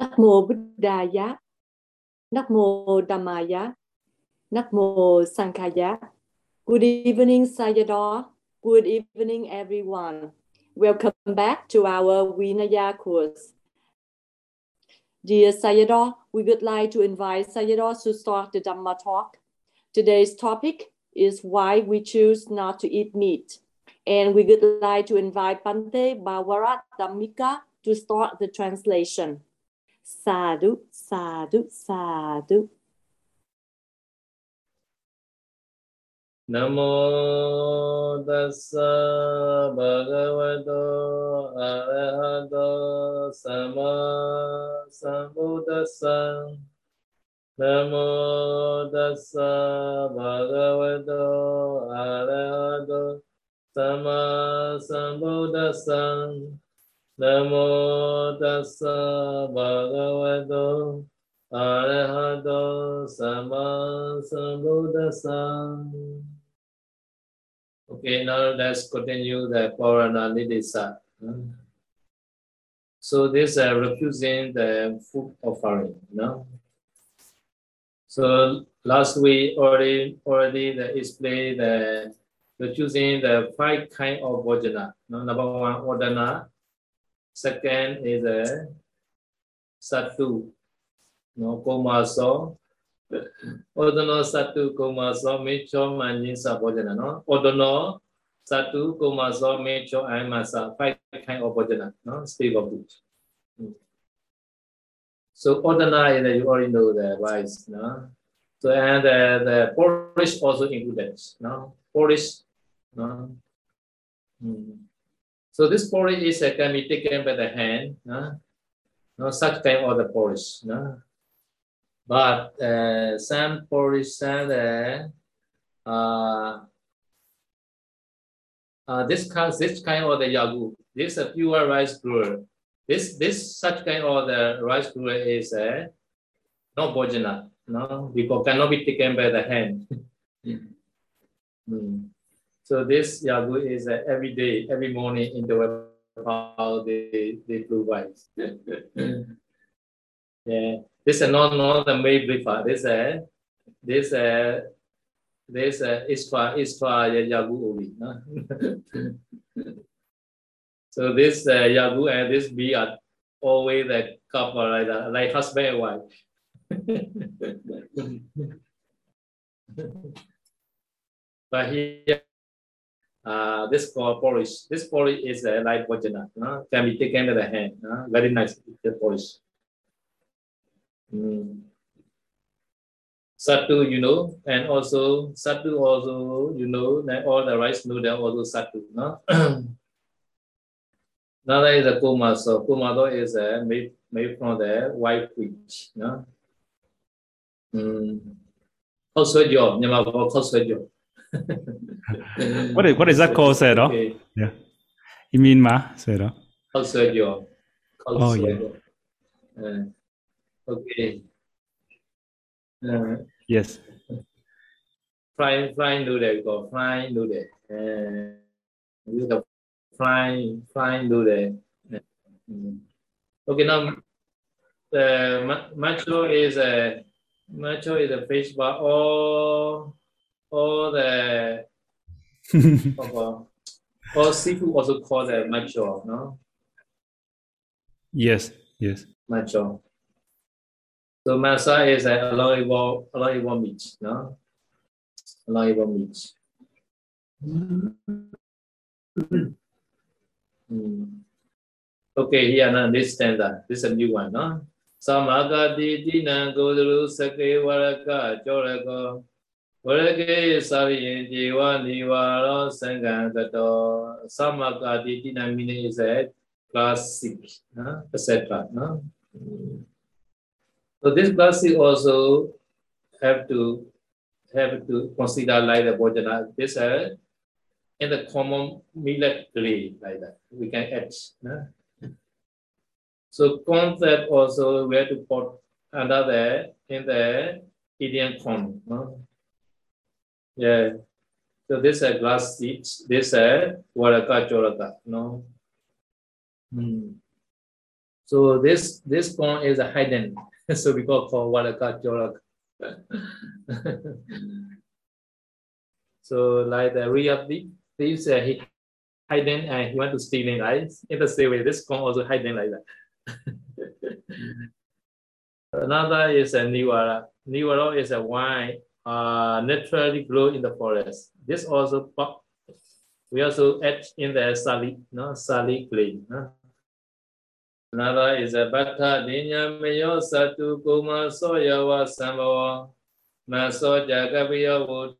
Namo Buddhaya, Namo Dhammaya, Namo Sanghaya. Good evening, Sayadaw. Good evening, everyone. Welcome back to our Vinaya course. Dear Sayadaw, we would like to invite Sayadaw to start the Dhamma talk. Today's topic is why we choose not to eat meat. And we would like to invite Pante Bavarat Dhammika to start the translation. Sadhu, sadhu, sadhu. Namo tassa bhagavato arahato sama sambuddhassa. Namo tassa bhagavato arahato sama sambuddhassa. Namo tassa bhagavato arahato sammasambuddhassa. Okay, now let's continue the Purananidisa. So this uh, refusing the food offering, you know? So last we already already the explained the refusing the five kind of vajana. You know? Number one, ordana, Second is a satu, no komaso. Odono satu komaso micho manjin sabojana, no. Odono satu komaso micho aimasa. Five kind of bojana, no. Steve of each. Mm. So odana is you already know the wise, no. So and uh, the Polish also included, no. Polish, no. Mm so this polish is uh, can be taken by the hand no no such kind of the polish no but uh, some Purishada, uh, uh, this kind, this kind of the yagu, this a pure rice brewer. This this such kind of the rice brewer is uh, no bojana, no, because cannot be taken by the hand. mm. So this yagu is uh, every day, every morning in the web how they they rice. yeah. This is not, not the main breakfast. This is this uh, this uh, extra extra yagu only. No? so this uh, yagu and this bee are always a couple like that, like husband and wife. but here, uh, this polish, this polish is a light vagina. Uh, can be taken by the hand. Uh, very nice picture polish. Mm. Sattu, you know, and also sattu also, you know, all the rice noodle also sattu. No? Another is a kuma. So kuma is a made, made from the white wheat. No? Mm. ข้าวสวยหยอกเนี่ยมาบอกข้าวสวยหยอก what is what is that called, Sero? Okay. Yeah. You mean ma, Sero? Consuelo. Oh yeah. Uh, okay. Uh, yes. Fly, fly, do noodle, go fly, do noodle. Uh, you have do flying Uh, Okay, now the uh, macho is a macho is a fish, but all oh, all the oh, all seafood also called the macho, no? Yes, yes. Macho. So masa is a allowable, allowable meat, no? Allowable meat. mm. Okay, here now this stanza. This is a new one, no? Samagati dina godru sake waraka chorako warake sariyin jiwa nivaro sangangato Samagati dina meaning is a classic, no? etc. No? So this classic also have to have to consider like the bojana. This uh, in the common millet like that. We can add. So concept also we have to put another in the Indian. No? Yeah. So this is a glass seed. This is a waraka choraka. No. Hmm. So this this corn is a hidden. so we call for Walaka Jorak. so like the real thieves, uh, he hidden and he want to steal it, right? In the same way, this corn also hidden like that. Another is a Niwara. Niwara is a wine uh, naturally grow in the forest. This also we also add in the sali, no sali grain. No? Another is a bata dinya mayo satu kuma soyawa sambhawa maso jagabiya wood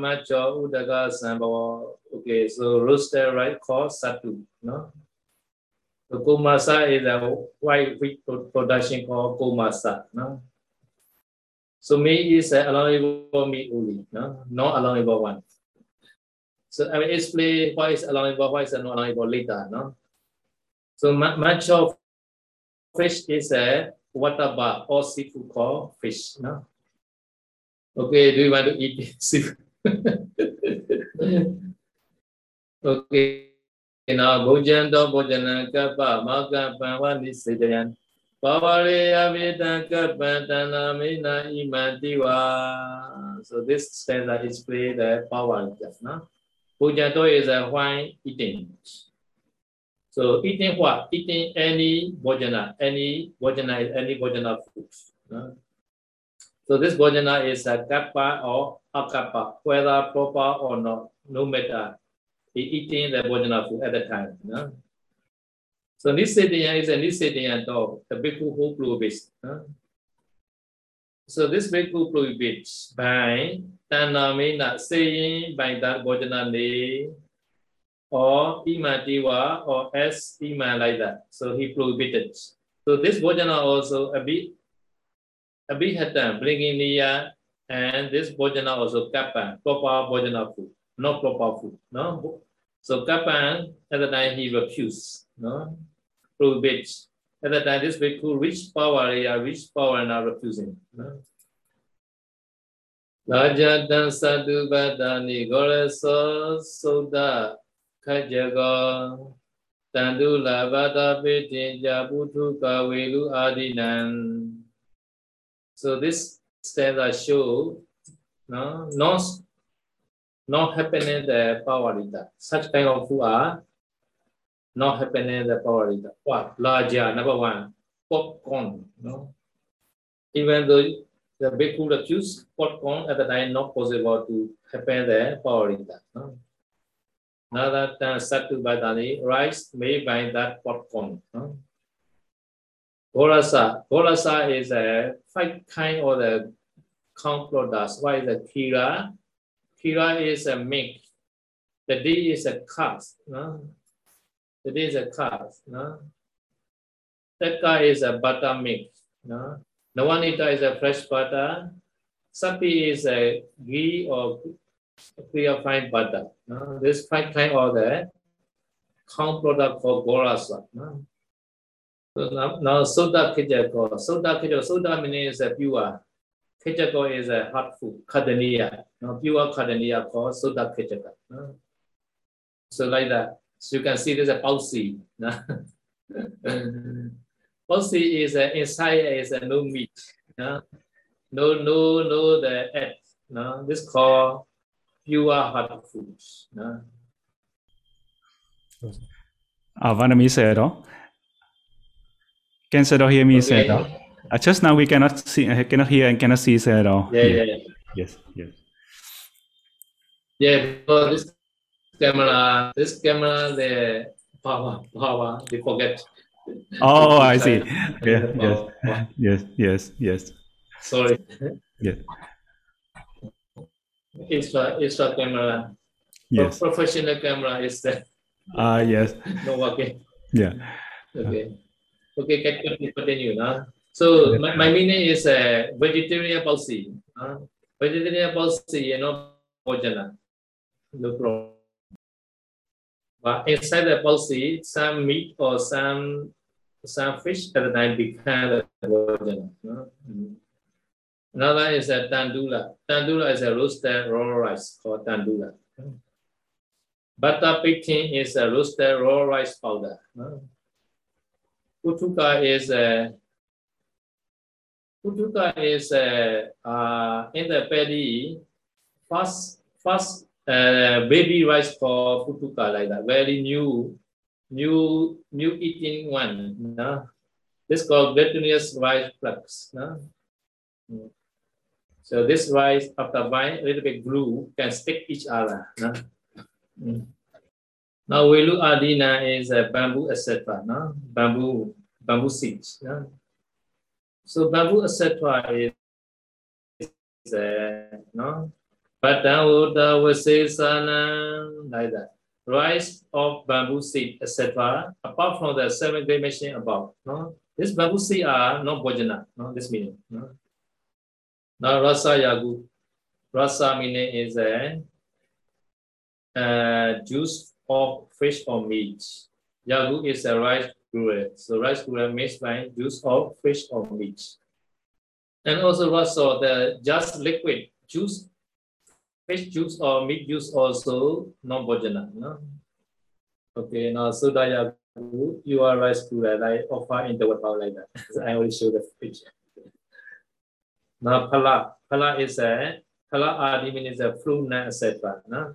macho udaga sambhawa. Okay, so roasted right called satu. No? The kumasa is a white wheat production called kumasa. No? So me is uh, allowable meat only, no? not allowable one. So I will explain why is allowable, why is not allowable later. No? So much of fish is a water bar or seafood called fish. No? Okay, do you want to eat seafood? okay. Now, Bhojanda Bhojana Kappa Maka Pavani Sijayan. So this stanza display the power just now. Pujato is a wine eating. So eating what? Eating any bhojana, any bhojana is any bhojana food. No? So this bhojana is a kappa or akappa, whether proper or not, no matter. he Eating the bhojana food at the time. No? So Nisediya is a Nisediya dog, the bhikkhu who prohibits. Huh? So this bhikkhu prohibits by Tanamina saying by that Bhojana name or Imatiwa or as Ima like that. So he prohibited. So this Bhojana also a bit a bit hatan, bringing niya, and this Bhojana also kappa, proper Bhojana food, not proper food. No? So kappa at the time he refused. No? prohibits. At that time, this bhikkhu reached power, they are reached power and are refusing. Rajatan sadhu badani goraso soda kajaga tandula vada pitin jabutu kawelu adinan. So this stanza show no, not, not happening the uh, power Such kind of who are not happening the power is what larger number one popcorn no even though the big bhikkhu refused popcorn at the time not possible to happen the power is that no another time satu badani rice made by that popcorn no Golasa. Golasa is a five kind of the corn products. Why the kira? Kira is a milk. The D is a cast. No? It is a cast. No? Tekka is a butter milk. No? Nawanita is a fresh butter. Sapi is a ghee or fine butter. No? This five kind of the corn product for Gorasa. No? So now, now soda kijako. Soda kijako. Soda means a pure. Kijako is a hot food. Kadaniya. No? Pure kadaniya called soda kijako. No? So like that. So you can see there's a palsy. palsy is inside is a no meat. No, no, no, the egg. No, this called pure hot foods. No. Uh, Vietnamese at all? Can say hear me say all? Uh, just now we cannot see, uh, cannot hear and cannot see say at all. Yeah, yeah, yeah. Yes, yes. Yeah, because this camera, this camera, the power, power, they forget. Oh, I see. Yeah, yes, yes, yes, yes. Sorry. Yes. Extra, extra camera. Yes. Professional camera is there. Ah, uh, yes. No working. Yeah. Okay. Okay, can continue. Huh? So my, my meaning is a uh, vegetarian policy. Huh? Vegetarian policy, you know, bhojana. No problem. But inside the policy, some meat or some some fish at the time become the virgin. No? Another is a tandula. Tandula is a roasted raw rice called tandula. Butter picking is a roasted raw rice powder. No? Putuka is a Putuka is a uh, in the paddy first first uh, baby rice for Putuka like that very new new new eating one no? this called glutinous rice flux no? so this rice after buying a little bit glue can stick each other no? Mm. Now we look at Dina is a bamboo etc. No? Bamboo bamboo seeds. No? So bamboo etc. is, is uh, no. Padauda Vasesana like that. Rice of bamboo seed, etc. Apart from the seven great machine above. No? This bamboo seed are not bojana, no, this meaning. No? Now rasa yagu. Rasa meaning is a uh, juice of fish or meat. Yagu is a rice gruel. So rice gruel means like juice of fish or meat. And also also the just liquid juice, fish juice or meat juice also non-bojana. No? Okay, now soda yagu, you are rice gruel. I offer in the water like that. I will show the picture. Now pala, pala is a pala adi means a fruit, etc. No?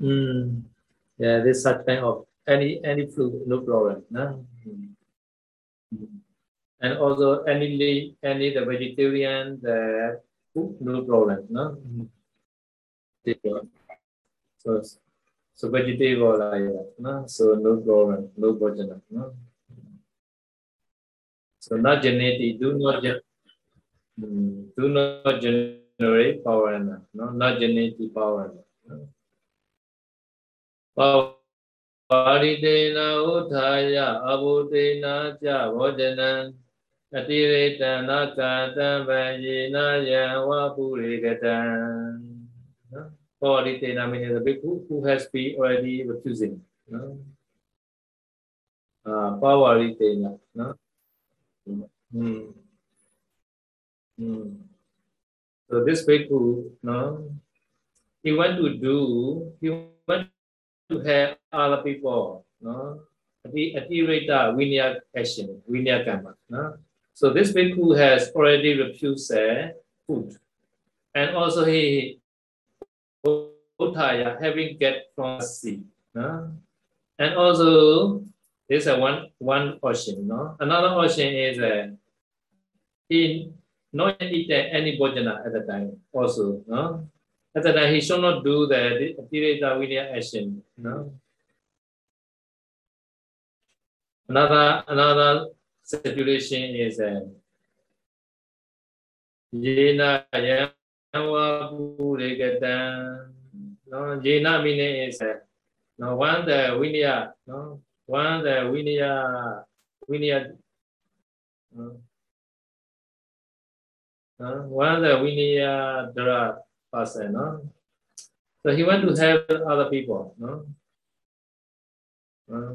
Mm. Yeah, this such kind of any any flu, no problem. No? Mm. And also any any the vegetarian the no problem. No? So so vegetable like that. No? So no problem, no problem. No? So not genetic, do not gen, mm, do not generate power, no, not genetic power. No? ပါပါရိတေနဥထာယအဘုတေနာကြဘောဇနံ အတိရေတနာကာတံဗယေနာယံဝပုရိကတံ Paritena meaning the bhikkhu who has been already refusing. No? Uh, Pawaritena. No? Mm. Mm. So this bhikkhu, no, he want to do, he want to have other people, no? Atireta Vinaya action, Vinaya karma. No? so this bhikkhu has already refused uh, food. And also he Uttaya having get from sea. And also this is one one ocean. No? Another ocean is uh, he not eaten any bhojana at the time also. No? At that time, he should not do the Tireta Vinaya action. No? Another another situation is Yawa Puregatan. No, Yena meaning is uh, no one the Vinaya, no one the Vinaya Vinaya. No, no, one the Vinaya Dra person, no? So he went to help other people, no? Uh,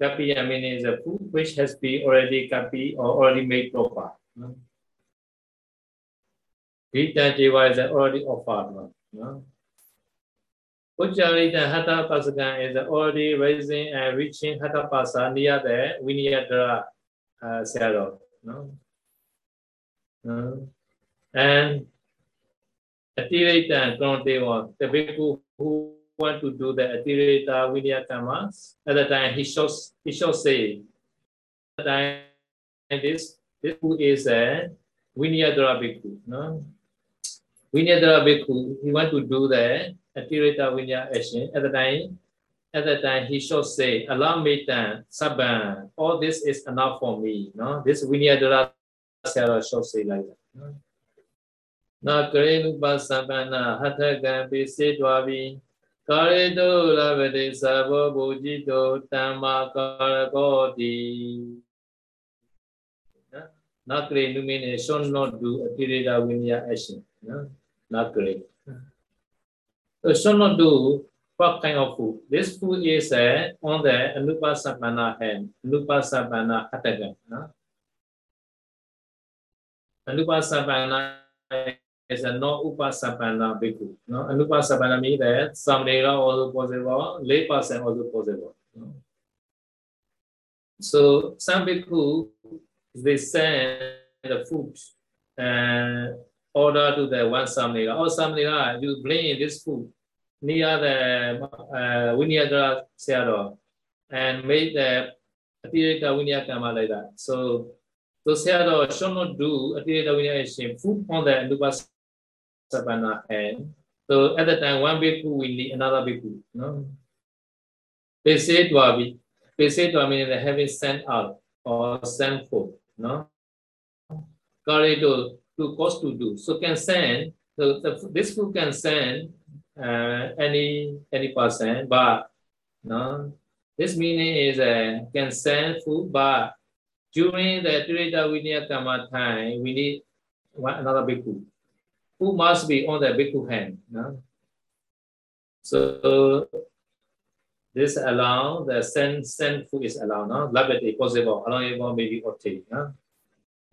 Kapi I mean is a food which has been already kapi or already made proper. No? Gita Jiva is already offered one. No? Ujjarita Hatha Pasakan is already raising and reaching Hatha Pasa near the Vinayadra uh, Sayadaw. No? Uh, and Atireta Grandewa, the bhikkhu who want to do the Atireta Vinaya Kamas, at the time he shows he shall say at the time this this who is a Vinayadara bhikkhu. No? Vinayadara bhikkhu, he want to do the Atireta Vinaya action at the time at that time he shall say, Allow me then, Sabban, all this is enough for me. No? This Vinayadara ဆရာတော်ရှော့စေလိုက်တာနော်နာကရေနုပသဗ္ဗနာဟထကံပိစေတွာပြီး ကာရိတုလဗတိသဘောဘူဇိတုတမ္မာကာရကောတိနော်နာကရေနုမင်းနေ should not do အတိရေတာဝိညာ action နော်နာကရေ should not do what kind of food this food is uh, on the anupasammana hand anupasammana hataka နော် anupasammana is a no upasapana bhikkhu no anupasapana means that some data also possible lay person also possible no? so some bhikkhu they send the food and order to the one samnega. Or samnega, you bring this food near the uh, Vinyadra Sayadaw and make the Atireta Vinyakama like that. So, so Sayadaw should not do Atireta Vinyakama food on the Nupasapana hand. So at the time, one bhikkhu will need another bhikkhu. No? They say to they say to mean they having sent out or sent forth no? Corridor to cost to do. So can send, so the, this food can send uh, any any person, but no, this meaning is uh, can send food, but during the Tirita Vinaya Kama time, we need one, another bhikkhu. Who must be on the bhikkhu hand. No? So this allow the send send food is allowed, no? Labati possible, allowable maybe obtain. No?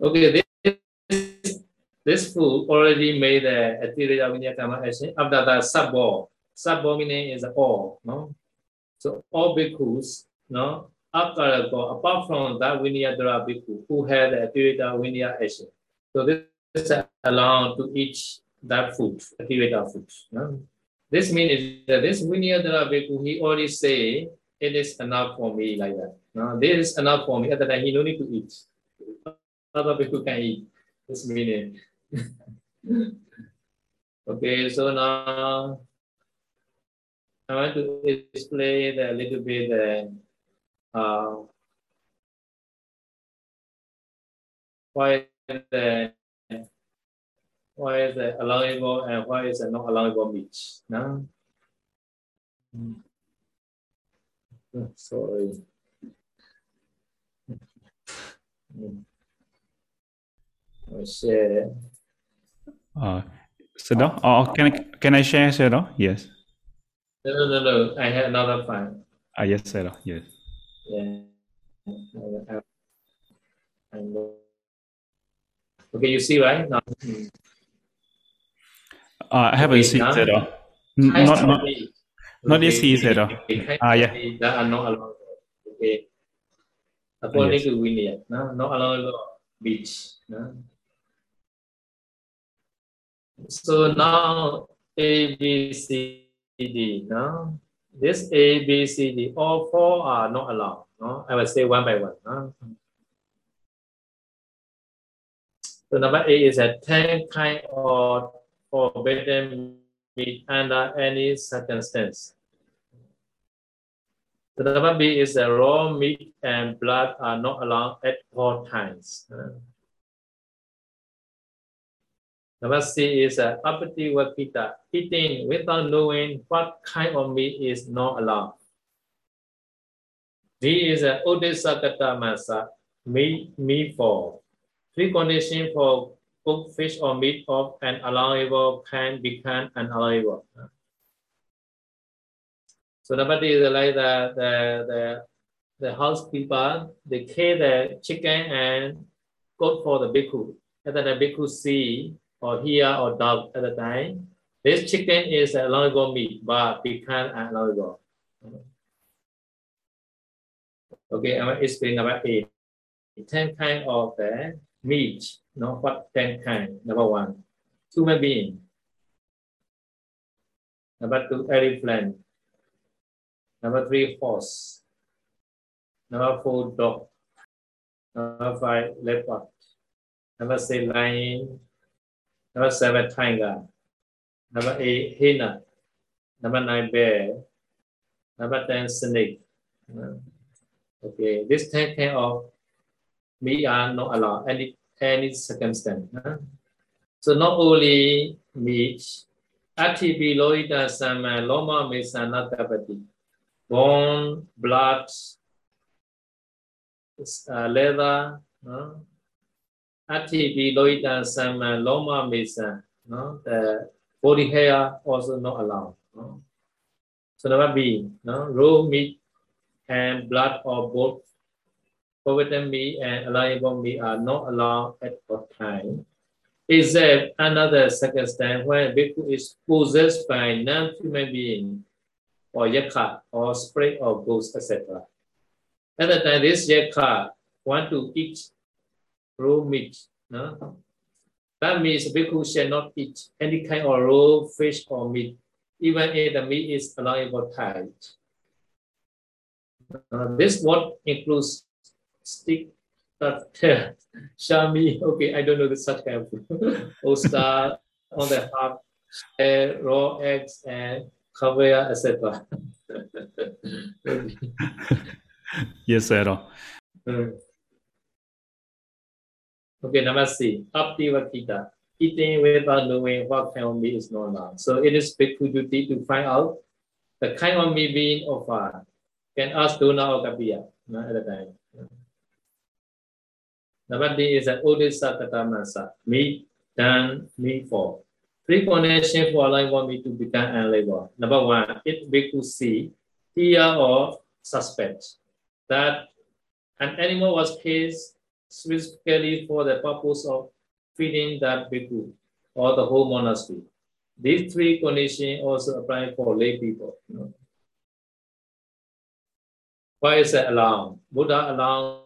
Okay, this, this food already made the Atiriya Vinyakama action after the sub-ball. Sub-ball meaning is all, no? So all bhikkhus, no? After apart from that Vinyadara bhikkhu who had the Atiriya Vinya action. So this is allowed to eat that food, Atiriya food. No? This means that this Vinyadara bhikkhu, he already say, it is enough for me like that. No? This is enough for me. The time, he no need to eat other people can eat. This meaning. okay, so now I want to explain a little bit uh, uh, why the why is the allowable and why is the not allowable meat. No? Sorry. Mm. share. Uh, Sado, oh, can I, can I share, Sado? Yes. No, no, no, no. I have another file. Ah, yes, Sado. Yes. Yeah. Okay, you see, right? Now, uh, I haven't okay, seen now, Sado. Not, not, not yet see Sado. Ah, yeah. That are not allowed. Okay. According yes. to Vinaya, no, not allowed beach. No? So now A, B, C, D, no? This A, B, C, D, all four are not allowed. No? I will say one by one. No? So number A is a 10 kind of forbidden meat under any circumstance. The number B is a raw meat and blood are not allowed at all times. Number C is uh, apati vakita, eating without knowing what kind of meat is not allowed. D is uh, udesakata masa, meat, meat for. Three conditions for cooked fish or meat of an allowable can become unallowable. So number D is like the, the, the, the housekeeper, they kill the chicken and go for the bhikkhu. And then the bhikkhu see or hear or dog at the time. This chicken is a allowable meat, but pecan allowable. Okay, I'm going to explain number eight. 10 kind of the meat, no, what 10 kind? Number one, human being. Number two, elephant. Number three, horse. Number four, dog. Number five, leopard. Number six, lion. Number seven, tiger. Number eight, hyena. Number nine, bear. Number ten, snake. Hmm. Okay, this ten kind of we are not allowed any any circumstance. So not only meat, Atipi loita sama loma mesana tapati. Bone, blood, leather, no? Atipi loita sama loma mesa? The body hair also not allowed. No? So number B, no? raw meat and blood or both forbidden meat and allowable meat are not allowed at all time. Except another circumstance when bhikkhu is possessed by non-human being or yakha or spirit or ghost, etc. At the time, this yakha want to eat raw meat. No? That means bhikkhu shall not eat any kind of raw fish or meat, even if the meat is allowable type. Uh, this what includes stick, that shami. Okay, I don't know the such kind of food. Oyster on the half, uh, raw eggs and caviar, etc. yes, sir. Mm. Okay, number C, Aptivakita. Eating without knowing what kind of meat is normal. So it is bhikkhu duty to find out the kind of meat being offered. Can ask Dona or Kapiya no, at the time. D is an Odessa Tatamasa, Me, done, me for. Three conditions for allowing one meat to become unlabeled. Number one, it bhikkhu see, hear or suspect that an animal was killed specifically for the purpose of feeding that bhikkhu or the whole monastery. These three conditions also apply for lay people. You know. Why is it allowed? Buddha allowed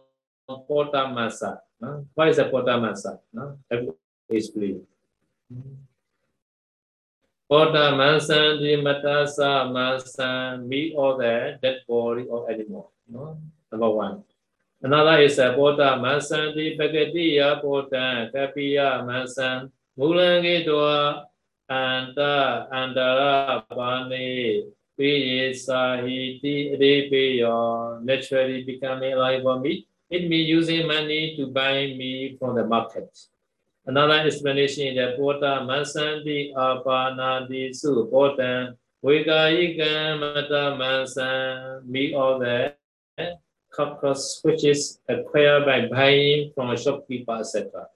porta masa. No? Why is it porta masa? No? Explain. Porta masa, the matasa masa, meat or the dead body or animal. No? Number one. Another is a Bodha Masanti Bhagatiya Bodha Kapiya Masan Mulangitwa Anta Andara Bani Piye Sahiti Ripiyo naturally becoming alive for me. It means using money to buy me from the market. Another explanation is that Bodha Masanti Apanadi Su Bodha Vigayika Mata Masan me all that cost which is acquired by buying from a shopkeeper, etc.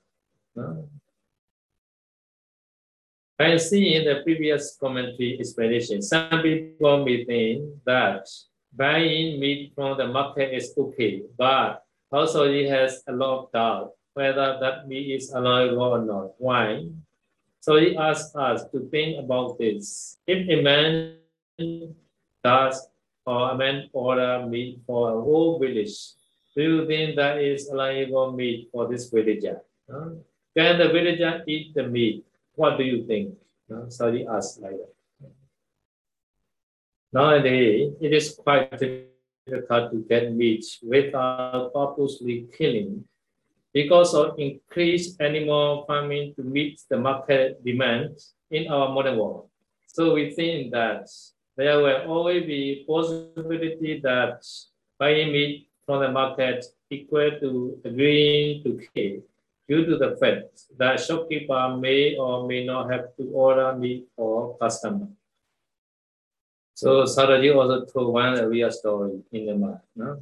No? By seeing the previous commentary explanation, some people may think that buying meat from the market is okay, but also it has a lot of doubt whether that meat is allowable or not. Why? So he asks us to think about this. If a man does or a man order meat for a whole village, do you think that is allowable meat for this villager? Uh, can the villager eat the meat? What do you think? So he asked like that. Nowadays, it is quite difficult to get meat without purposely killing because of increased animal farming to meet the market demand in our modern world. So we think that there will always be possibility that buying meat from the market equal to agreeing to kill due to the fact that shopkeeper may or may not have to order meat for customer. So Saraji also told one real story in the map. No?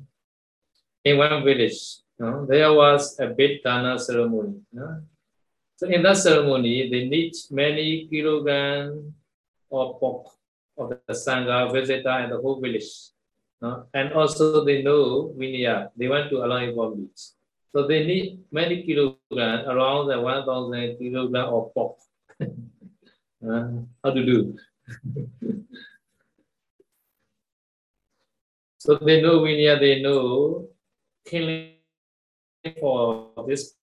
In one village, no? there was a big dana ceremony. No? So in that ceremony, they need many kilograms of pork of the Sangha, visitor, and the whole village. No? And also they know Vinaya, they want to allow meat. So they need many kilograms, around the 1,000 kilograms of pork. uh, how to do? so they know Vinaya, they know killing for this.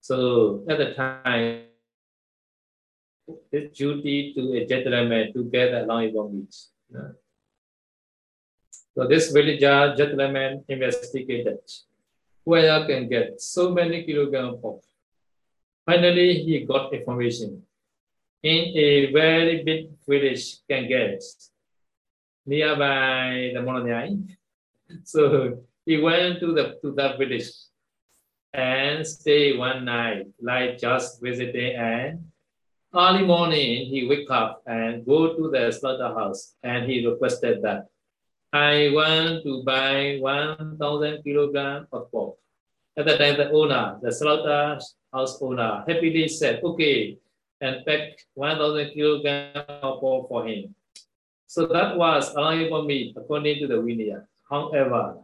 So at the time, his duty to a gentleman to get along with meat. So this villager uh, gentleman investigated where can get so many kilograms of. Finally, he got information. In a very big village can get nearby the Mononyai. So he went to the to that village and stay one night, like just visiting and early morning, he wake up and go to the slaughterhouse and he requested that I want to buy 1,000 kilogram of pork. At that time, the owner, the slaughterhouse owner, happily said, okay, and packed 1,000 kilogram of pork for him. So that was allowable meat according to the Vinaya. However,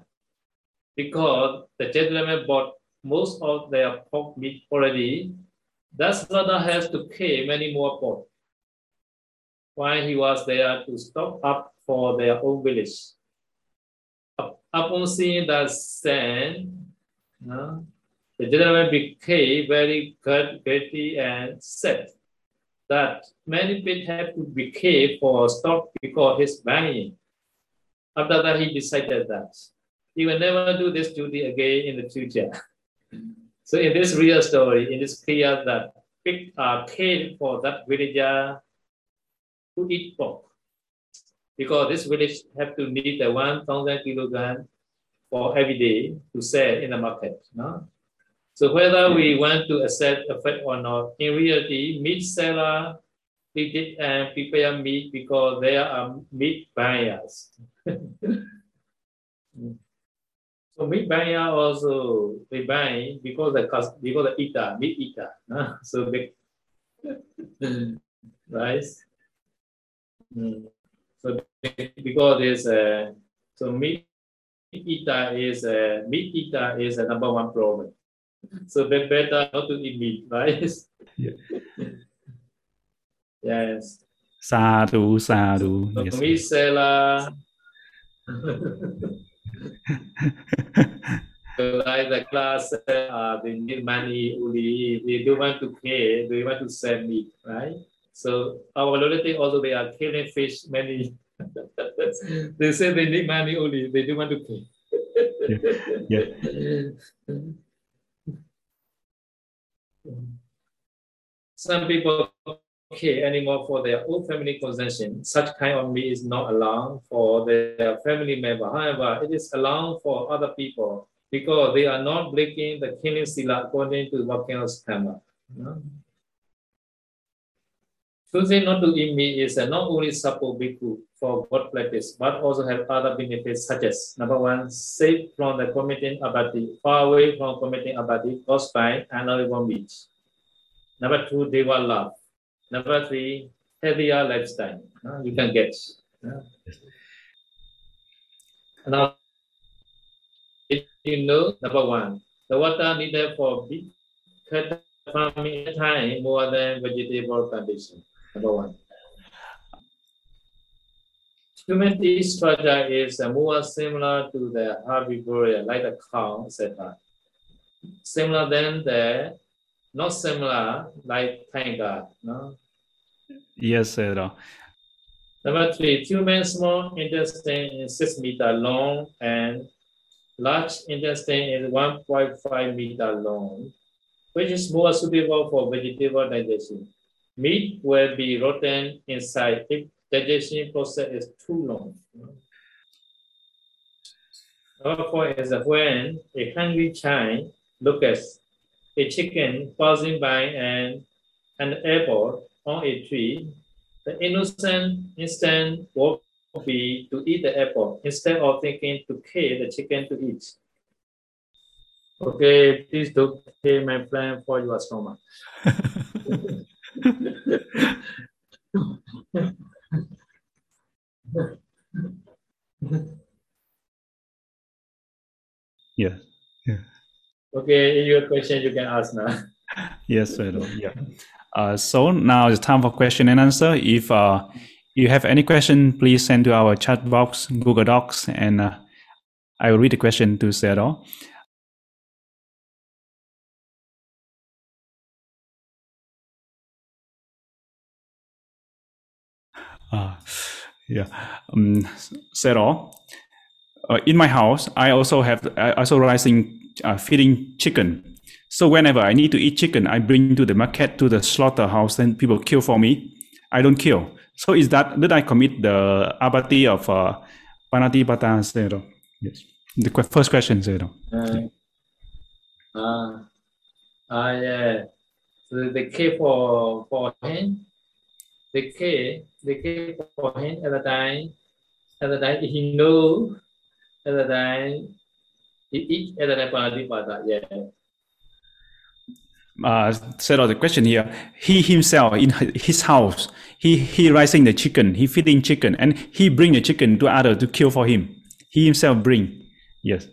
because the gentleman bought most of their pork meat already, that slaughter has to pay many more pork. While he was there to stock up for their own village. Upon seeing that scene, uh, the gentleman became very guilty and said that many people have to be paid for stock because he's buying. After that, he decided that he will never do this duty again in the future. so in this real story, it is clear that pigs are paid for that villager to eat pork. Because this village have to need the 1,000 kilogram for every day to sell in the market. No? So whether we want to accept a fact or not, in reality, meat seller did and prepare meat because they are meat buyers. So meat buyer also they buy because the because the eater meat eater. Uh, so they right. Mm. So because there's a so meat eater is a meat eater is a number one problem. So they better not to eat meat, right? Yeah. yes. Sadhu, sadhu. So Yes. seller. like the class, uh, they need money only. They don't want to pay. They want to sell meat, right? So our relative also they are killing fish many. they say they need money only. They don't want to pay. Yeah. Some people care anymore for their own family consumption. Such kind of meat is not allowed for their family member. However, it is allowed for other people because they are not breaking the killing sila according to Vakyana's karma. No? Choosing not to eat meat is uh, not only support bhikkhu for God practice, but also have other benefits such as number one, safe from the committing abati, far away from committing abati caused by honorable meat. Number two, deva love. Number three, healthier lifestyle. uh, you can get. uh. Now, if you know, number one, the water needed for big farming time more than vegetable plantation. Number one. Human teeth structure is more similar to the herbivoria, like the cow, etc. Similar than the, not similar like tiger. No? Yes, Sayadaw. Number three, human small intestine is six meter long and large intestine is 1.5 meter long, which is more suitable for vegetable digestion. Meat will be rotten inside if digestion process is too long. Four is when a hungry child looks at a chicken passing by and an apple on a tree, the innocent instinct will be to eat the apple instead of thinking to kill the chicken to eat. Okay, please don't kill my plan for your stomach. Yeah. Okay, your question you can ask now. Yes, Sayadaw. Yeah. Uh, so now it's time for question and answer. If uh, you have any question, please send to our chat box, Google Docs, and uh, I will read the question to Sayadaw. Uh, yeah. Um, Sayadaw, uh, in my house, I also have I also raising uh, feeding chicken. So whenever I need to eat chicken, I bring to the market to the slaughterhouse, and people kill for me. I don't kill. So is that did I commit the abati of uh, panatipata Sayadaw? Yes. The que- first question, Sayadaw. Uh, uh, uh, yeah. So they care for for him. They care. They care for him at the time. At the time he know. At the time he eat. At the time. Yeah. uh, set out the question here. He himself in his house, he he raising the chicken, he feeding chicken, and he bring the chicken to other to kill for him. He himself bring. Yes,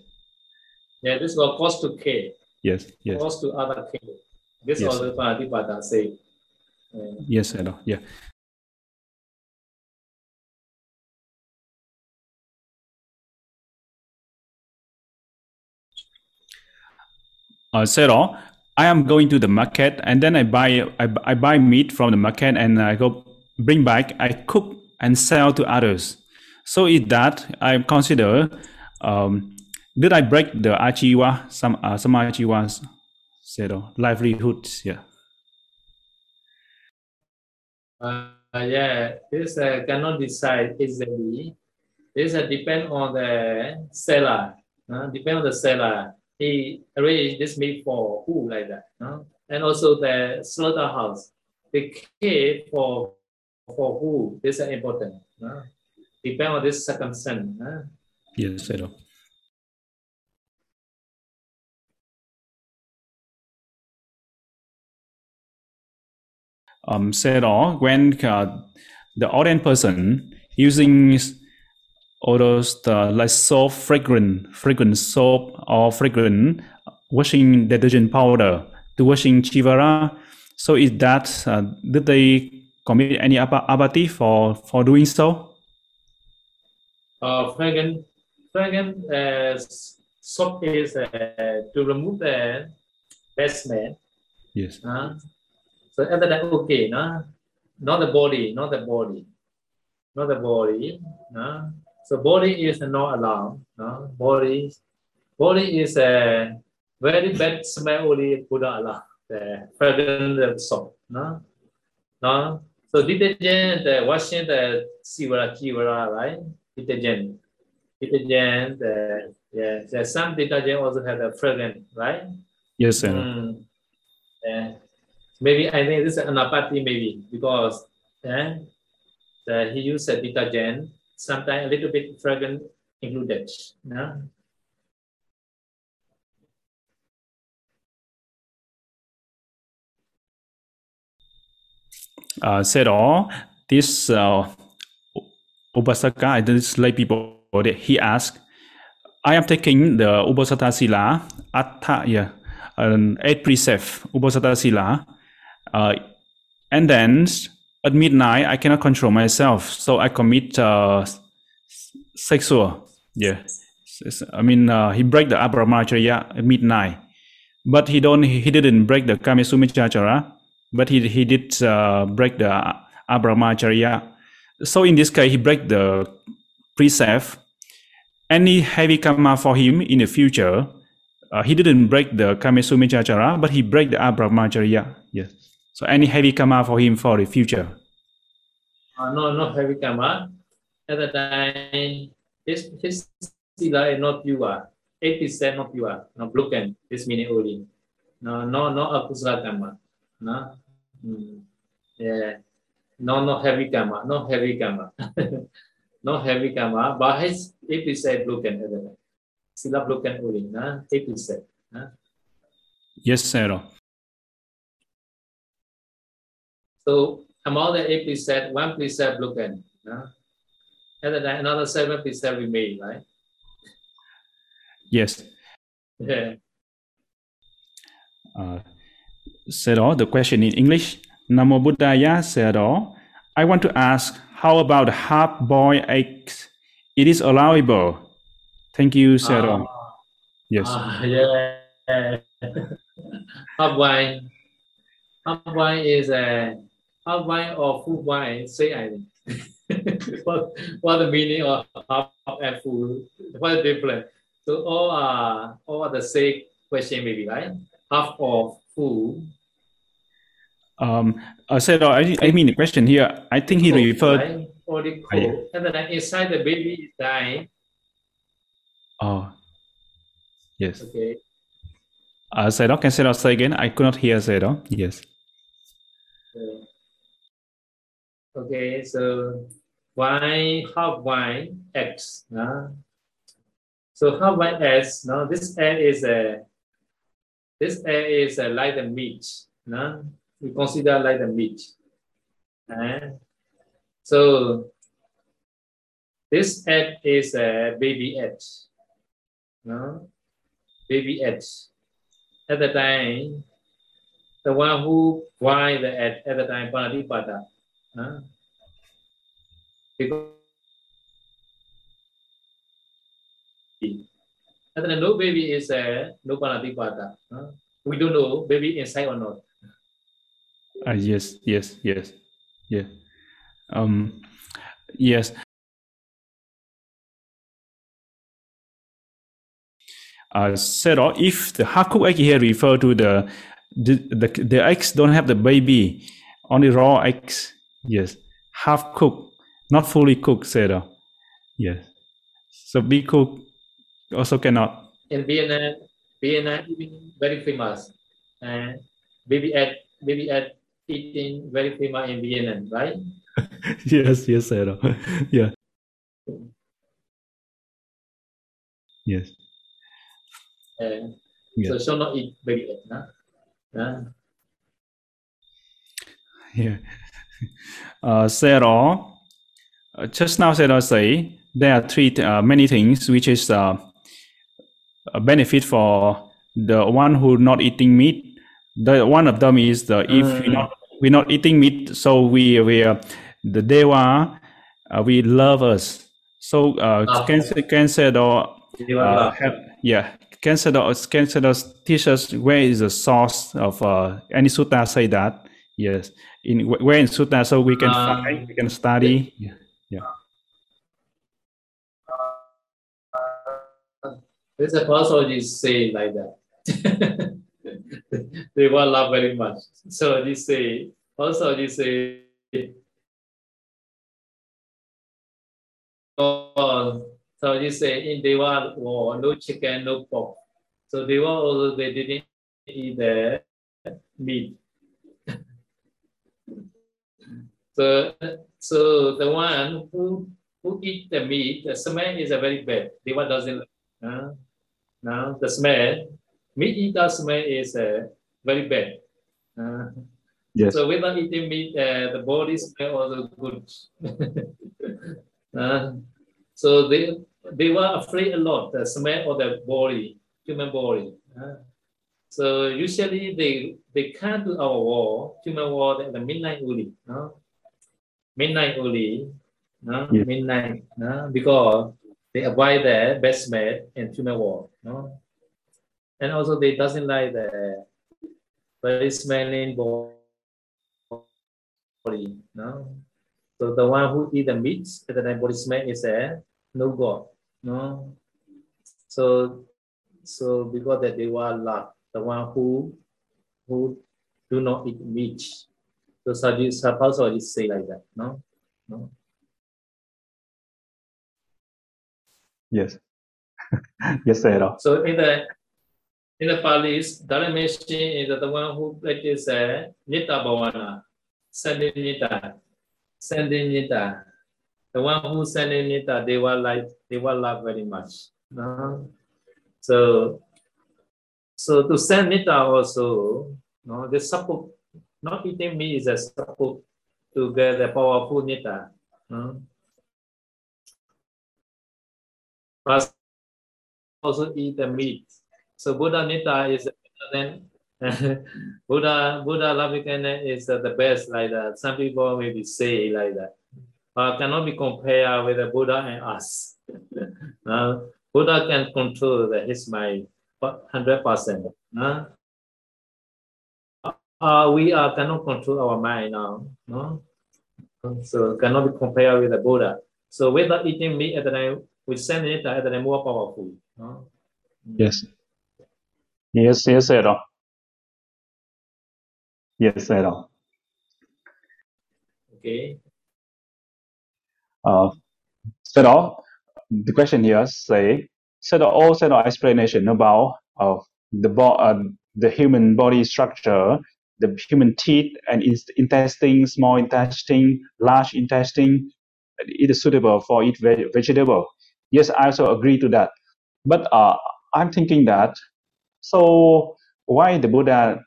Yeah, this was cost to care. yes, yes, Cost to other care. This Yes. was the Panatimata say. Yeah. yes, Sayadaw. Yeah. Uh, Sayadaw, I am going to the market and then I buy I, I buy meat from the market and I go bring back. I cook and sell to others. So is that I consider um, did I break the ajiva some uh, some ajivas Sayadaw livelihoods? Yeah. Uh, yeah, this uh, cannot decide easily. This uh, depend on the seller. Uh, depend on the seller. He arrange this meat for who like that. And also the slaughterhouse. the care for for who. This is important. Depend on this circumstance. Uh? Yes, Sayadaw. um, said all when uh, the audience person using all those uh, like soap fragrant fragrant soap or fragrant washing detergent powder to washing chivara so is that uh, did they commit any abati for for doing so uh, fragrant, fragrant uh, soap is uh, to remove the bad smell. yes Uh, so after that, okay, no? not the body, not the body, not the body. No? So body is not allowed. No? Body, body is a very bad smell only Buddha allow. The fragrant soap. No? No? So detergent, the washing the sivara, chivara, right? Detergent. Detergent, the, yeah, some detergent also have a fragrant, right? yes sir. Mm. Yeah. Maybe I think this is anapatti maybe because eh, the, he used a detergent, sometimes a little bit fragrant included. Yeah. uh, said all this uh, Upasaka, this lay people, he asked, I am taking the Uposatha Sila, Atta, yeah, um, eight precept, Uposatha Sila, uh, and then at midnight, I cannot control myself, so I commit uh, sexual, yeah. i mean, uh, he break the Abrahmacariya at midnight, but he don't, he didn't break the Kamesumicchacara, but he he did uh, break the Abrahmacariya. So in this case, he break the precept. Any heavy karma for him in the future, uh, he didn't break the Kamesumicchacara, but he break the Abrahmacariya. Yes. So any heavy karma for him for the future. Uh, no, not heavy karma. At the time, his his sila is not pure. Eight percent not pure, not broken. This meaning only. No, no, no akusala karma. No. Mm. Yeah. No, no heavy karma. No heavy karma. no heavy karma. But his eight percent broken at the time. Sila broken only. No, eight percent. Yes, sir. So among the eight percent, one percent broken. No? At the time, another seven percent remain, right? Yes. Yeah. Uh, Sero, the question in English. Namo Buddhaya, Sero. I want to ask, how about half-boiled eggs? It is allowable. Thank you, Sero. Ah, yes. ah, yeah. half wine. Half wine is a half wine or full wine. Say I what what the meaning of half and full? What the difference? So all are all are the same question maybe right? Half or full. Um, uh, Sero, I, I mean the question here. I think he cold, referred. right? Ah, yeah. And then inside the baby is dying. Oh, yes. Okay. Uh, Sero, can Sero say again? I could not hear Sero. Yes. Okay, so y half y x. Uh, so half y x. Now this a is a this a is a light and meat. No? We consider light and meat. Uh, so this egg is a baby egg. No? Baby egg. At the time, the one who buy the egg at the time, Panatipata. Because and then no baby is a no panatipata. Uh, we don't know baby inside or not. Uh, yes, yes, yes, yeah. Um, yes. Uh, Sarah, if the hakuk egg here refer to the the, the the eggs don't have the baby, only raw eggs. Yes, half cooked, not fully cooked. Sarah. Yes. So be cooked also cannot. In Vietnam, Vietnam eating very famous, and baby egg, baby egg eating very famous in Vietnam, right? yes, yes, Sarah. yeah. Yes. And Yeah. so shall not eat baby no? Uh, Yeah. Uh, Sarah, uh, just now Sarah say there are three uh, many things which is uh, a benefit for the one who not eating meat. The one of them is the if we Mm. not we're not eating meat, so we we the deva uh, we love us. So uh, Ah. can can are uh, have, yeah can Sarah can Sarah teach us where is the source of uh, any sutta say that yes in where in sutta so we can Um, find we can study yeah This is also you say like that. they will love very much. So you say also you say oh, so you say in Deva war no chicken, no pork. So Deva also they didn't eat the meat. So so the one who who eat the meat, the smell is a very bad. Deva doesn't like. Uh, now the smell, meat eater smell is uh, very bad. Uh, yes so without eating meat, uh, the body smell also good. Uh, so they they were afraid a lot the smell of the body, human body. Uh, so usually they they come to our war, human war at the midnight only. No? Midnight only. No? Yes. Midnight. No? Because they avoid the bad smell in human war. No? And also they doesn't like the very smelling body. No? So the one who eat the meat at the time body smell is a no god. No. So so because that they were love, the one who who do not eat meat. So Saji already say like that. No? No. yes yes Sarah So in the in the Pali's Dharameshin is the one who practices uh, Metta Bhavana, sending Metta, sending Metta. The one who sending Metta, they will like they will love very much. No? So so to send Nita also, no, the support, not eating meat is a support to get the powerful Metta. No? Plus also eat the meat. So Buddha Metta is then Buddha Buddha Lavikana is the best like that. Some people maybe say like that, but cannot be compared with the Buddha and us. Uh, Buddha can control the, his mind hundred percent. Uh, uh, we are cannot control our mind now. No? So cannot be compared with the Buddha. So without eating meat at the time, we send it at the more powerful. No? yes yes yes Sarah yes Sarah Okay. uh the question here say Sarah all Sarah explanation about of the bo- uh, the human body structure the human teeth and in- intestine, small intestine, large intestine, it is suitable for eat vegetable. Yes, I also agree to that. But uh, I'm thinking that so why the Buddha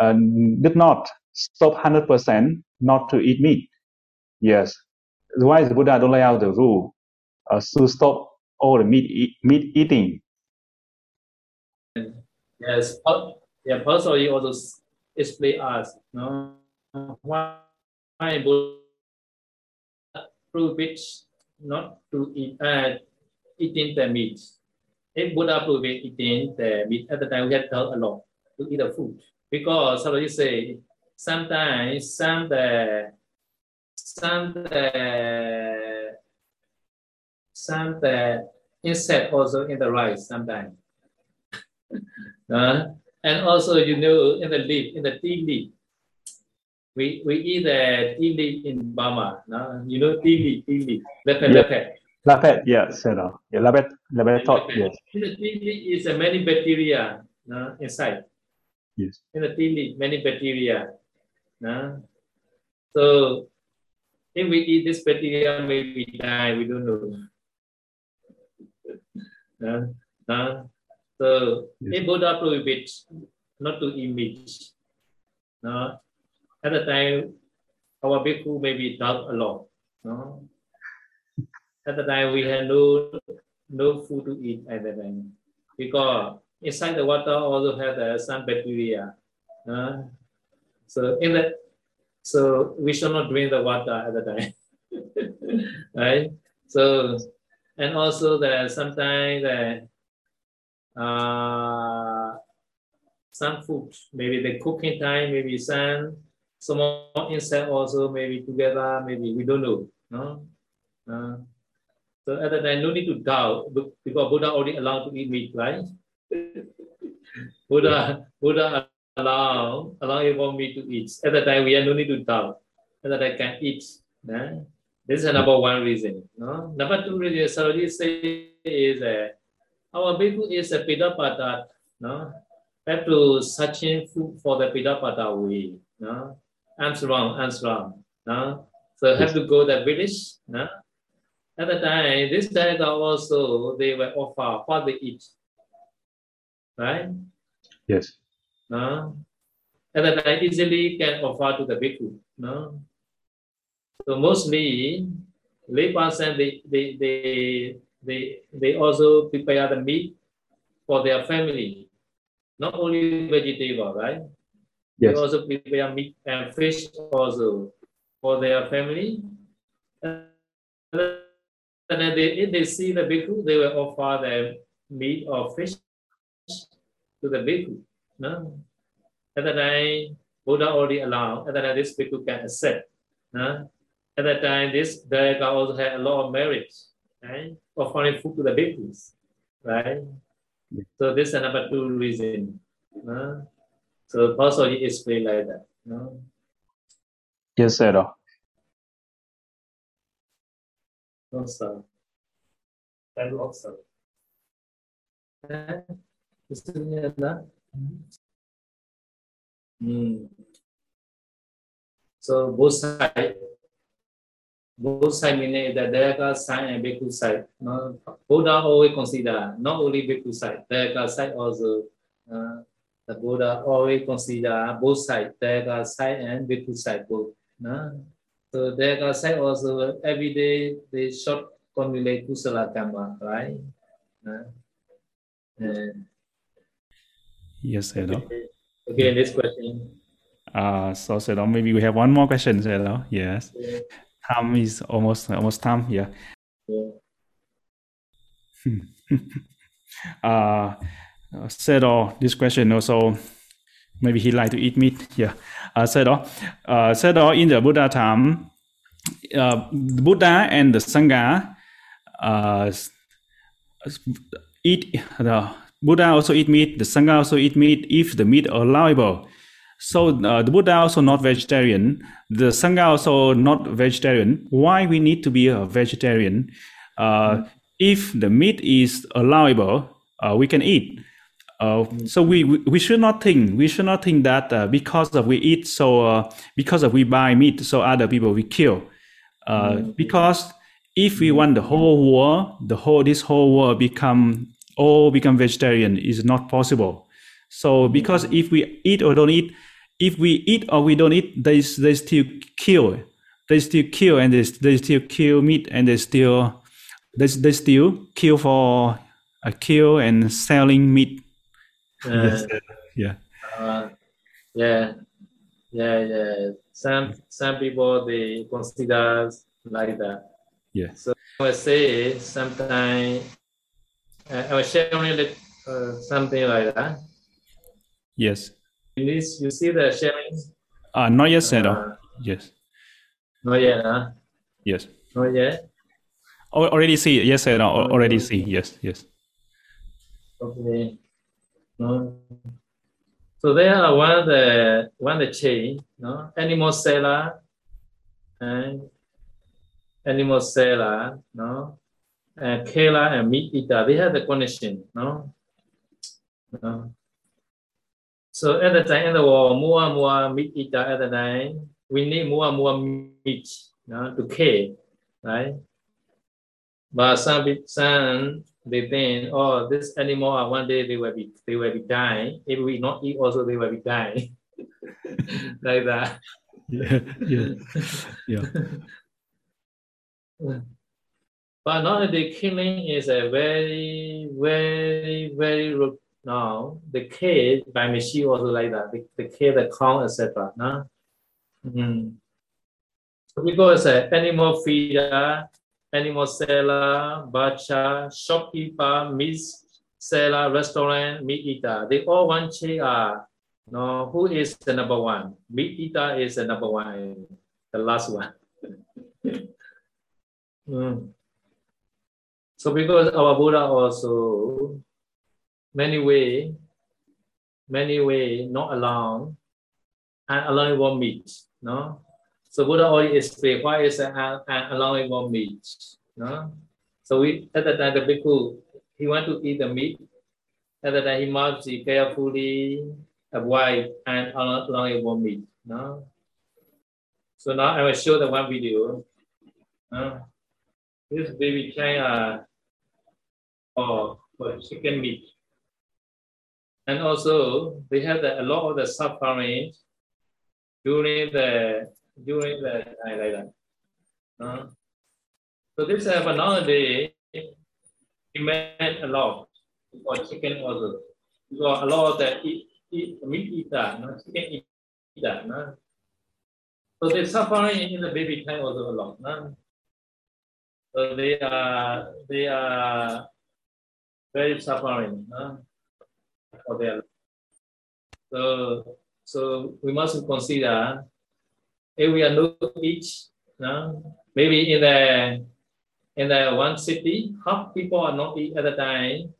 uh, did not stop hundred percent not to eat meat? Yes, why the Buddha don't lay out the rule uh, to stop all the meat eat, meat eating? Yes, yeah, personally also explain us, no, why why prohibits not to eat, uh, eating the meat. If Buddha prohibit eating the meat at the time, we have to a lot to eat the food because how do you say? Sometimes some the some the some the insect also in the rice sometimes. Uh, and also, you know, in the leaf, in the tea leaf, we, we eat the tea leaf in Burma. No? You know, tea leaf, tea leaf, lepet, Yeah. lepet. Lapet, yes, you know, yeah, lapet, lapet thought, yes, In the tea leaf is a many bacteria no? inside. yes, In the tea leaf, many bacteria. No? So, if we eat this bacteria, maybe we die, we don't know. No? No? So, Yes. if Buddha prohibits not to eat meat, no? at the time, our bhikkhu maybe doubt a lot. No? At the time, we had no, no food to eat at the time because inside the water also had uh, some bacteria. Uh, so in the so we should not drink the water at the time, right? So and also the sometimes the uh, some food maybe the cooking time maybe some small insect also maybe together maybe we don't know no. Uh, so at the time no need to doubt because Buddha already allowed to eat meat, right? Buddha Buddha allow allow everyone meat to eat. At the time we have no need to doubt. At the time can eat. no? This is number one reason. No? Number two reason Sarojit say is uh, our bhikkhu is a pindapata. No? Have to searching for the pindapata way. No? I'm wrong. No? So have to go the village. No? At the time, this diet also they were offer what they eat. Right? yes, No? At the time easily can offer to the bhikkhu. No? So mostly lay person they they they they they also prepare the meat for their family. Not only vegetable, right? Yes. They also prepare meat and fish also for their family. And then they, if they see the bhikkhu, they will offer the meat or fish to the bhikkhu. No? At that time, Buddha already allowed. At that time, this bhikkhu can accept. No? At that time, this Dayaka also had a lot of merits, right? Offering food to the bhikkhus, right? So this is number two reason. No? So also he explained like that. No? yes, sir. Also. Eh, Istilahnya adalah Hmm. So both side, both side meaning that there are side and bhikkhu side. No, Buddha always consider not only bhikkhu side, there are side also. Uh, the Buddha always consider both side, there are side and bhikkhu side both. No? So there are side also every day they short formulate kusala karma, right? Uh, and Yes, sir. Okay, next question. Uh, so, sir, maybe we have one more question, sir. Yes, time is almost almost time. Yeah. Yeah. uh, Sero, this question also, maybe he like to eat meat. Yeah. Uh, Sero, uh, Sero, in the Buddha time, uh, the Buddha and the Sangha uh, eat the Buddha also eat meat. The Sangha also eat meat if the meat allowable. So uh, the Buddha also not vegetarian. The Sangha also not vegetarian. Why we need to be a vegetarian? Uh, If the meat is allowable, uh, we can eat. Uh, so we, we should not think we should not think that uh, because of we eat so uh, because of we buy meat so other people we kill uh, because if we want the whole world the whole this whole world become all become vegetarian is not possible so because if we eat or don't eat if we eat or we don't eat they they still kill. They still kill and they, they still kill meat and they still they, they still kill for uh, kill and selling meat. Uh, Yes, uh, yeah. Uh, yeah, yeah, yeah. Some some people they consider like that. yeah. So I say sometimes uh, I was sharing uh, something like that. yes You, you see the sharing? uh not yet said Uh, yes not yet, huh? yes Not yet. Al- already see yes al- already see yes yes Okay. No. So there are one the one the chain, no animal seller and animal seller, no, and killer and meat eater. They have the connection, no. No. So at the time in the war, more and more meat eater at the time, we need more and more meat, no, to kill, right? But some some they think, oh, this animal one day they will be they will be dying. If we not eat, also they will be dying. like that. yeah yeah yeah But now the killing is a very, very, very No, the kid by machine also like that. The, the kid, the clown, etc. No? Mm. Because uh, animal feeder, animal seller, butcher, shopkeeper, meat seller, restaurant, meat eater. They all want to uh, no, who is the number one? Meat eater is the number one, the last one. Mm. So because our Buddha also many way, many way not alone, and alone one meet. no. So Buddha already explained why is an alone one meat, no. So we at that time the bhikkhu he want to eat the meat. At the time he must be carefully avoid and one meat, no. So now I will show the one video. No? This baby China or for chicken meat. And also they have a lot of the suffering during the during the time like that. Uh, so this but nowadays we made a lot for chicken also. Because a lot of the eat, eat meat eater, no? chicken eater. No? So they suffering in the baby time also a lot. No? So they are they are very suffering no? For their so so we must consider if we are not each no? maybe in the in the one city half people are not eat at a time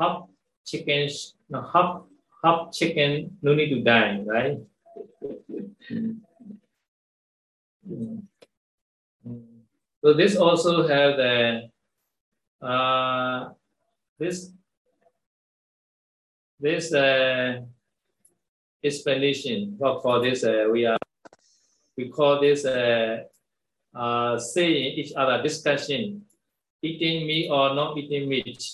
half chickens no, half half chicken no need to die right. So this also have the uh, this this uh, explanation for, for this uh, we are we call this uh, uh, saying each other discussion eating meat or not eating meat.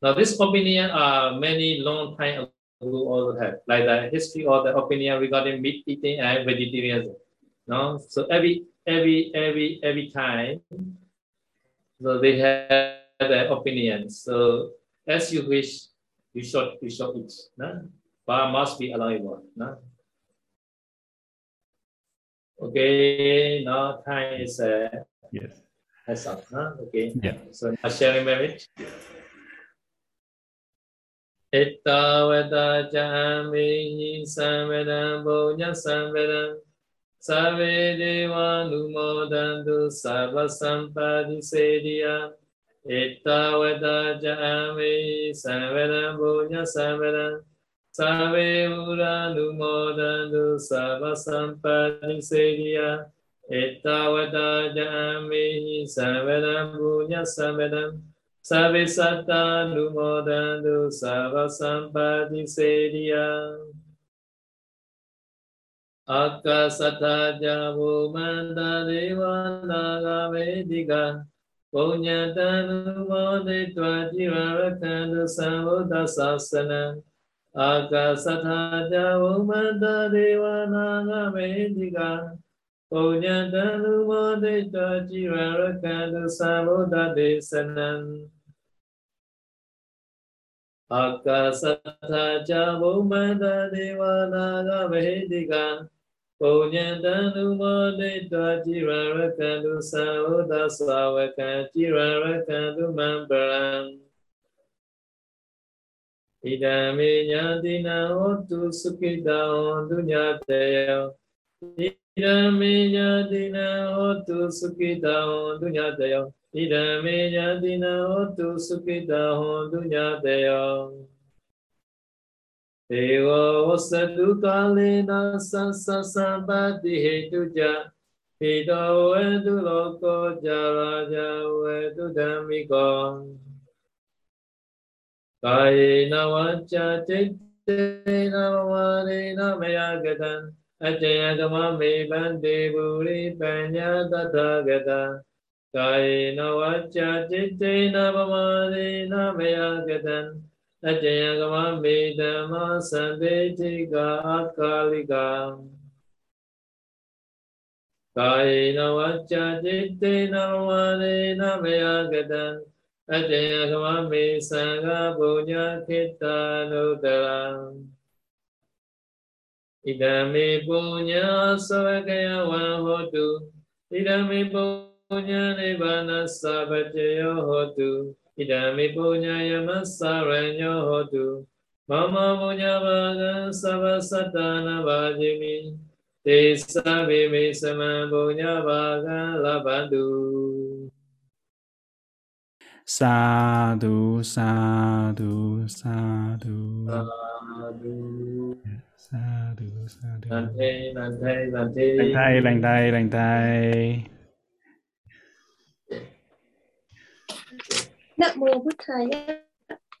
Now this opinion uh, many long time ago also have like the history or the opinion regarding meat eating and vegetarianism. No, so every every every every time so they have their opinion so as you wish you should you should eat no? but must be allowable no? okay now time is uh, yes has up no? okay yeah so now sharing marriage Ittavata jami samvedam punya samvedam Save deva numodantu sabba sampadi sediya Ittavata jami savana bunya savana save uranu modanu sava sampani sedia. Ittavata jami savana satta savana save satanu modanu sava sampani sedia. Akasata jamu mandadeva nagamediga Punyatanumodetua Jivaratana Samudha Sasana. Akasathaja Umanta Devananga Medika Punyatanumodetua Jivaratana Samudha Desana. Akasathaja Umanta Devananga Medika Bồ Nhân Tán Nu Mô Đê Tòa Chi Ra Ra Ca Tu Sa Hô Ta Sa Wa Ca Chi Ra Ra Ca Tu Man Bà Rang Ida Me Nha di Na Hô Tu Su Ki Ta Hô Tu Nha Te Yo Ida Me Nha di Na Hô Tu Su Ki Ta Hô Tu Nha Te Yo Ida Me Nha di Na Hô Tu Su Ki Ta Hô Tu Nha Te Yo Ego saduta lena sa sa sa ba di he tu ja. Hido we tu loko ja raja du tu dami ko. Kaya na wacha chitte na vamare na maya gatan. Ajaya kama me bande buri panya tata gatan. Kaya na wacha chitte na vamare na maya gatan. အတယကမမေဓမ္မသံတေတိကာအကာလိကာကာယေနဝါကြจิตတေနပမရေနမယကတံအတယကမမေသံဃဘုညခိတနုတရံဣဒံမေပုညသဝကယဝံဟောတုဣဒံမေပုပုညနိဗ္ဗာနသဗ္ဗတယောဟောတု idami punyayama saranyo hotu mama punyavana sabba sattana vajimi te sabbe me sama punyavaga labandu sadhu sadhu sadhu. Sadhu. Sadhu sadhu. Lành thay lành thay lành thay. Lành thay lành Nam mô Buddhaya.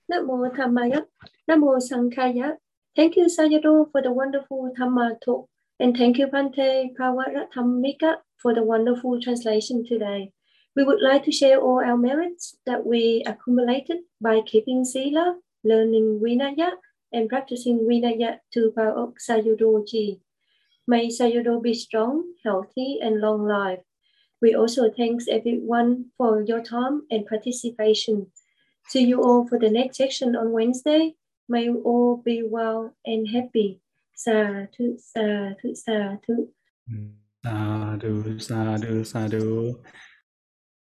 Nam mô Dhammaya. Nam mô Sankhaya. Thank you Sayadaw for the wonderful Dhamma talk. And thank you Pante Kawarathamika for the wonderful translation today. We would like to share all our merits that we accumulated by keeping Sila, learning Vinaya, and practicing Vinaya to Paok Sayadaw Ji. May Sayadaw be strong, healthy, and long life. We also thanks everyone for your time and participation. See you all for the next section on Wednesday. May you all be well and happy. Sadhu, sadhu, sadhu. Sadhu, sadhu, sadhu.